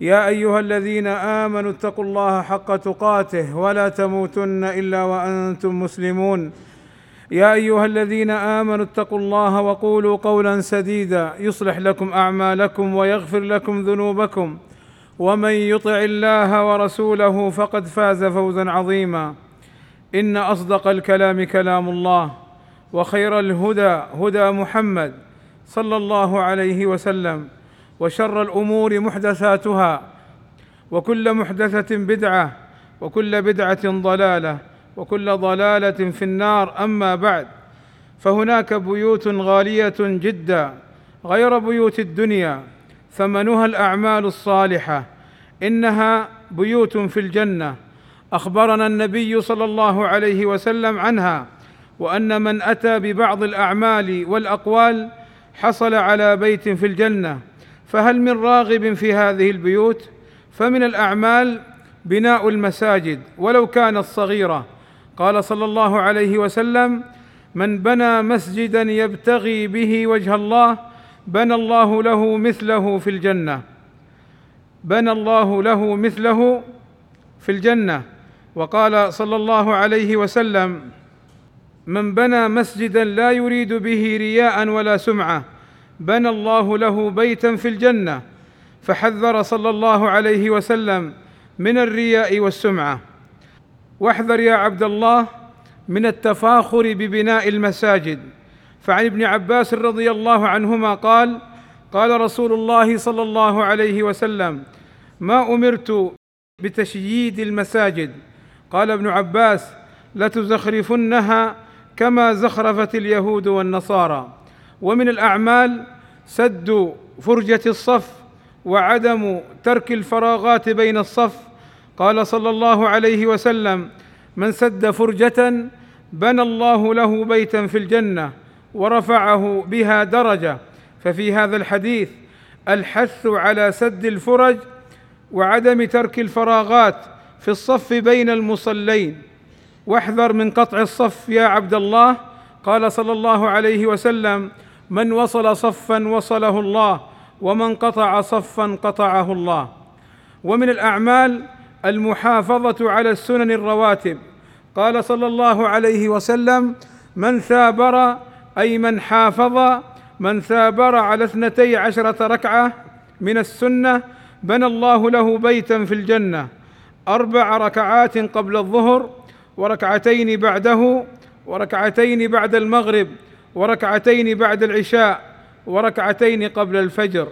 يا أيها الذين آمنوا اتقوا الله حق تقاته ولا تموتن إلا وأنتم مسلمون. يا أيها الذين آمنوا اتقوا الله وقولوا قولا سديدا يصلح لكم أعمالكم ويغفر لكم ذنوبكم. ومن يطع الله ورسوله فقد فاز فوزا عظيما. إن أصدق الكلام كلام الله وخير الهدى هدى محمد صلى الله عليه وسلم. وشر الأمور محدثاتها وكل محدثة بدعة وكل بدعة ضلالة وكل ضلالة في النار. أما بعد فهناك بيوت غالية جدا غير بيوت الدنيا ثمنها الأعمال الصالحة. إنها بيوت في الجنة. أخبرنا النبي صلى الله عليه وسلم عنها وأن من أتى ببعض الأعمال والأقوال حصل على بيت في الجنة. فهل من راغب في هذه البيوت؟ فمن الأعمال بناء المساجد ولو كانت صغيرة. قال صلى الله عليه وسلم من بنى مسجدا يبتغي به وجه الله بنى الله له مثله في الجنة. بنى الله له مثله في الجنة. وقال صلى الله عليه وسلم من بنى مسجدا لا يريد به رياء ولا سمعة بنى الله له بيتا في الجنة فحذر صلى الله عليه وسلم من الرياء والسمعة. واحذر يا عبد الله من التفاخر ببناء المساجد. فعن ابن عباس رضي الله عنهما قال قال رسول الله صلى الله عليه وسلم ما أمرت بتشييد المساجد. قال ابن عباس لتزخرفنها كما زخرفت اليهود والنصارى. ومن الأعمال سد فرجة الصف وعدم ترك الفراغات بين الصف. قال صلى الله عليه وسلم من سد فرجة بنى الله له بيتا في الجنة ورفعه بها درجة. ففي هذا الحديث الحث على سد الفرج وعدم ترك الفراغات في الصف بين المصلين. واحذر من قطع الصف يا عبد الله. قال صلى الله عليه وسلم من وصل صفا وصله الله ومن قطع صفا قطعه الله. ومن الأعمال المحافظة على السنن الرواتب. قال صلى الله عليه وسلم من ثابر أي من حافظ من ثابر على اثنتي عشرة ركعة من السنة بنى الله له بيتا في الجنة. أربع ركعات قبل الظهر وركعتين بعده وركعتين بعد المغرب. وركعتين بعد العشاء وركعتين قبل الفجر.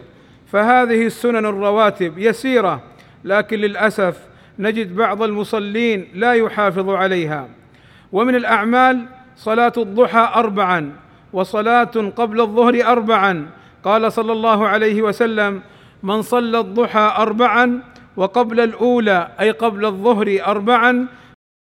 فهذه السنن الرواتب يسيرة لكن للأسف نجد بعض المصلين لا يحافظ عليها. ومن الأعمال صلاة الضحى اربعا وصلاة قبل الظهر اربعا. قال صلى الله عليه وسلم من صلى الضحى اربعا وقبل الأولى أي قبل الظهر اربعا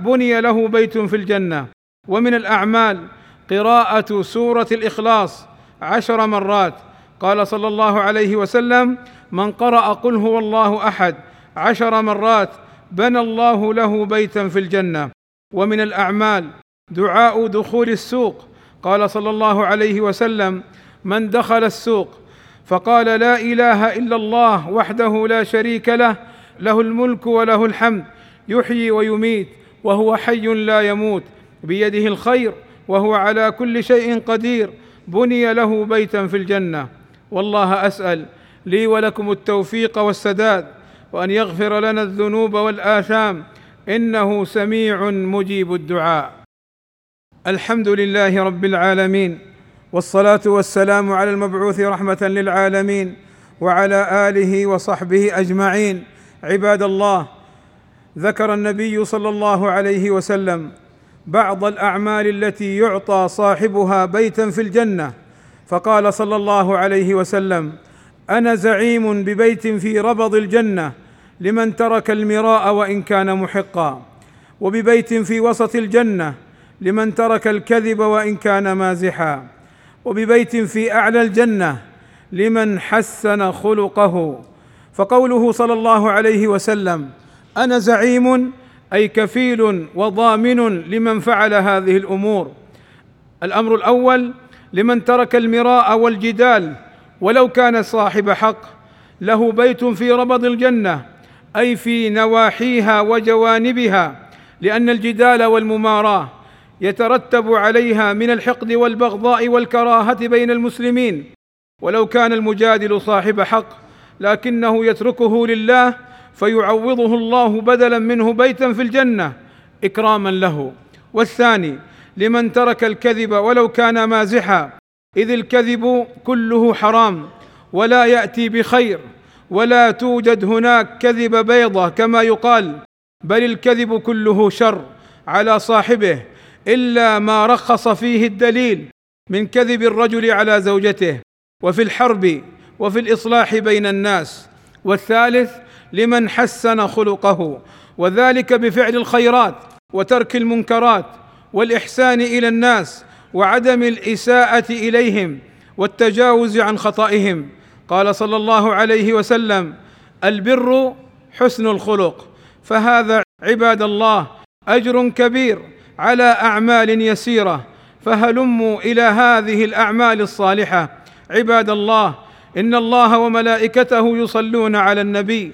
بني له بيت في الجنة. ومن الأعمال قراءة سورة الإخلاص عشر مرات. قال صلى الله عليه وسلم من قرأ قل هو الله أحد عشر مرات بنى الله له بيتا في الجنة ومن الأعمال دعاء دخول السوق. قال صلى الله عليه وسلم من دخل السوق فقال لا إله إلا الله وحده لا شريك له له الملك وله الحمد يحيي ويميت وهو حي لا يموت بيده الخير وهو على كل شيء قدير. بني له بيتا في الجنة. والله أسأل لي ولكم التوفيق والسداد وأن يغفر لنا الذنوب والآثام. إنه سميع مجيب الدعاء. الحمد لله رب العالمين والصلاة والسلام على المبعوث رحمة للعالمين وعلى آله وصحبه أجمعين. عباد الله ذكر النبي صلى الله عليه وسلم بعض الأعمال التي يعطى صاحبها بيتا في الجنة. فقال صلى الله عليه وسلم أنا زعيم ببيت في ربض الجنة لمن ترك المراء وإن كان محقا وببيت في وسط الجنة لمن ترك الكذب وإن كان مازحا وببيت في أعلى الجنة لمن حسن خلقه. فقوله صلى الله عليه وسلم أنا زعيم أي كفيل وضامن لمن فعل هذه الأمور. الأمر الأول لمن ترك المراء والجدال ولو كان صاحب حق له بيت في ربض الجنة أي في نواحيها وجوانبها لأن الجدال والمماراة يترتب عليها من الحقد والبغضاء والكراهة بين المسلمين. ولو كان المجادل صاحب حق لكنه يتركه لله فيعوضه الله بدلا منه بيتا في الجنة إكراما له. والثاني لمن ترك الكذب ولو كان مازحا إذ الكذب كله حرام ولا يأتي بخير ولا توجد هناك كذب بيضة كما يقال بل الكذب كله شر على صاحبه إلا ما رخص فيه الدليل من كذب الرجل على زوجته وفي الحرب وفي الإصلاح بين الناس. والثالث لمن حسن خلقه وذلك بفعل الخيرات وترك المنكرات والإحسان إلى الناس وعدم الإساءة إليهم والتجاوز عن خطئهم. قال صلى الله عليه وسلم البر حسن الخلق فهذا عباد الله أجر كبير على أعمال يسيرة فهلموا إلى هذه الأعمال الصالحة. عباد الله إن الله وملائكته يصلون على النبي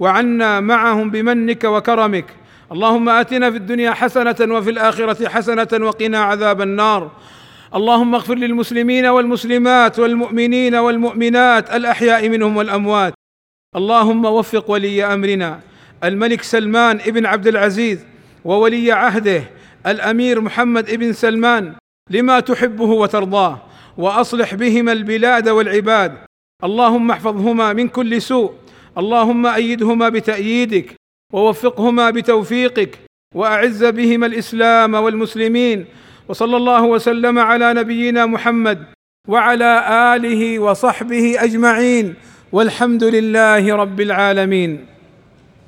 وعنا معهم بمنك وكرمك. اللهم آتنا في الدنيا حسنة وفي الآخرة حسنة وقنا عذاب النار. اللهم اغفر للمسلمين والمسلمات والمؤمنين والمؤمنات الأحياء منهم والأموات. اللهم وفق ولي أمرنا الملك سلمان ابن عبد العزيز وولي عهده الأمير محمد ابن سلمان لما تحبه وترضاه وأصلح بهما البلاد والعباد. اللهم احفظهما من كل سوء. اللهم أيدهما بتأييدك ووفقهما بتوفيقك وأعز بهما الإسلام والمسلمين وصلى الله وسلم على نبينا محمد وعلى آله وصحبه أجمعين والحمد لله رب العالمين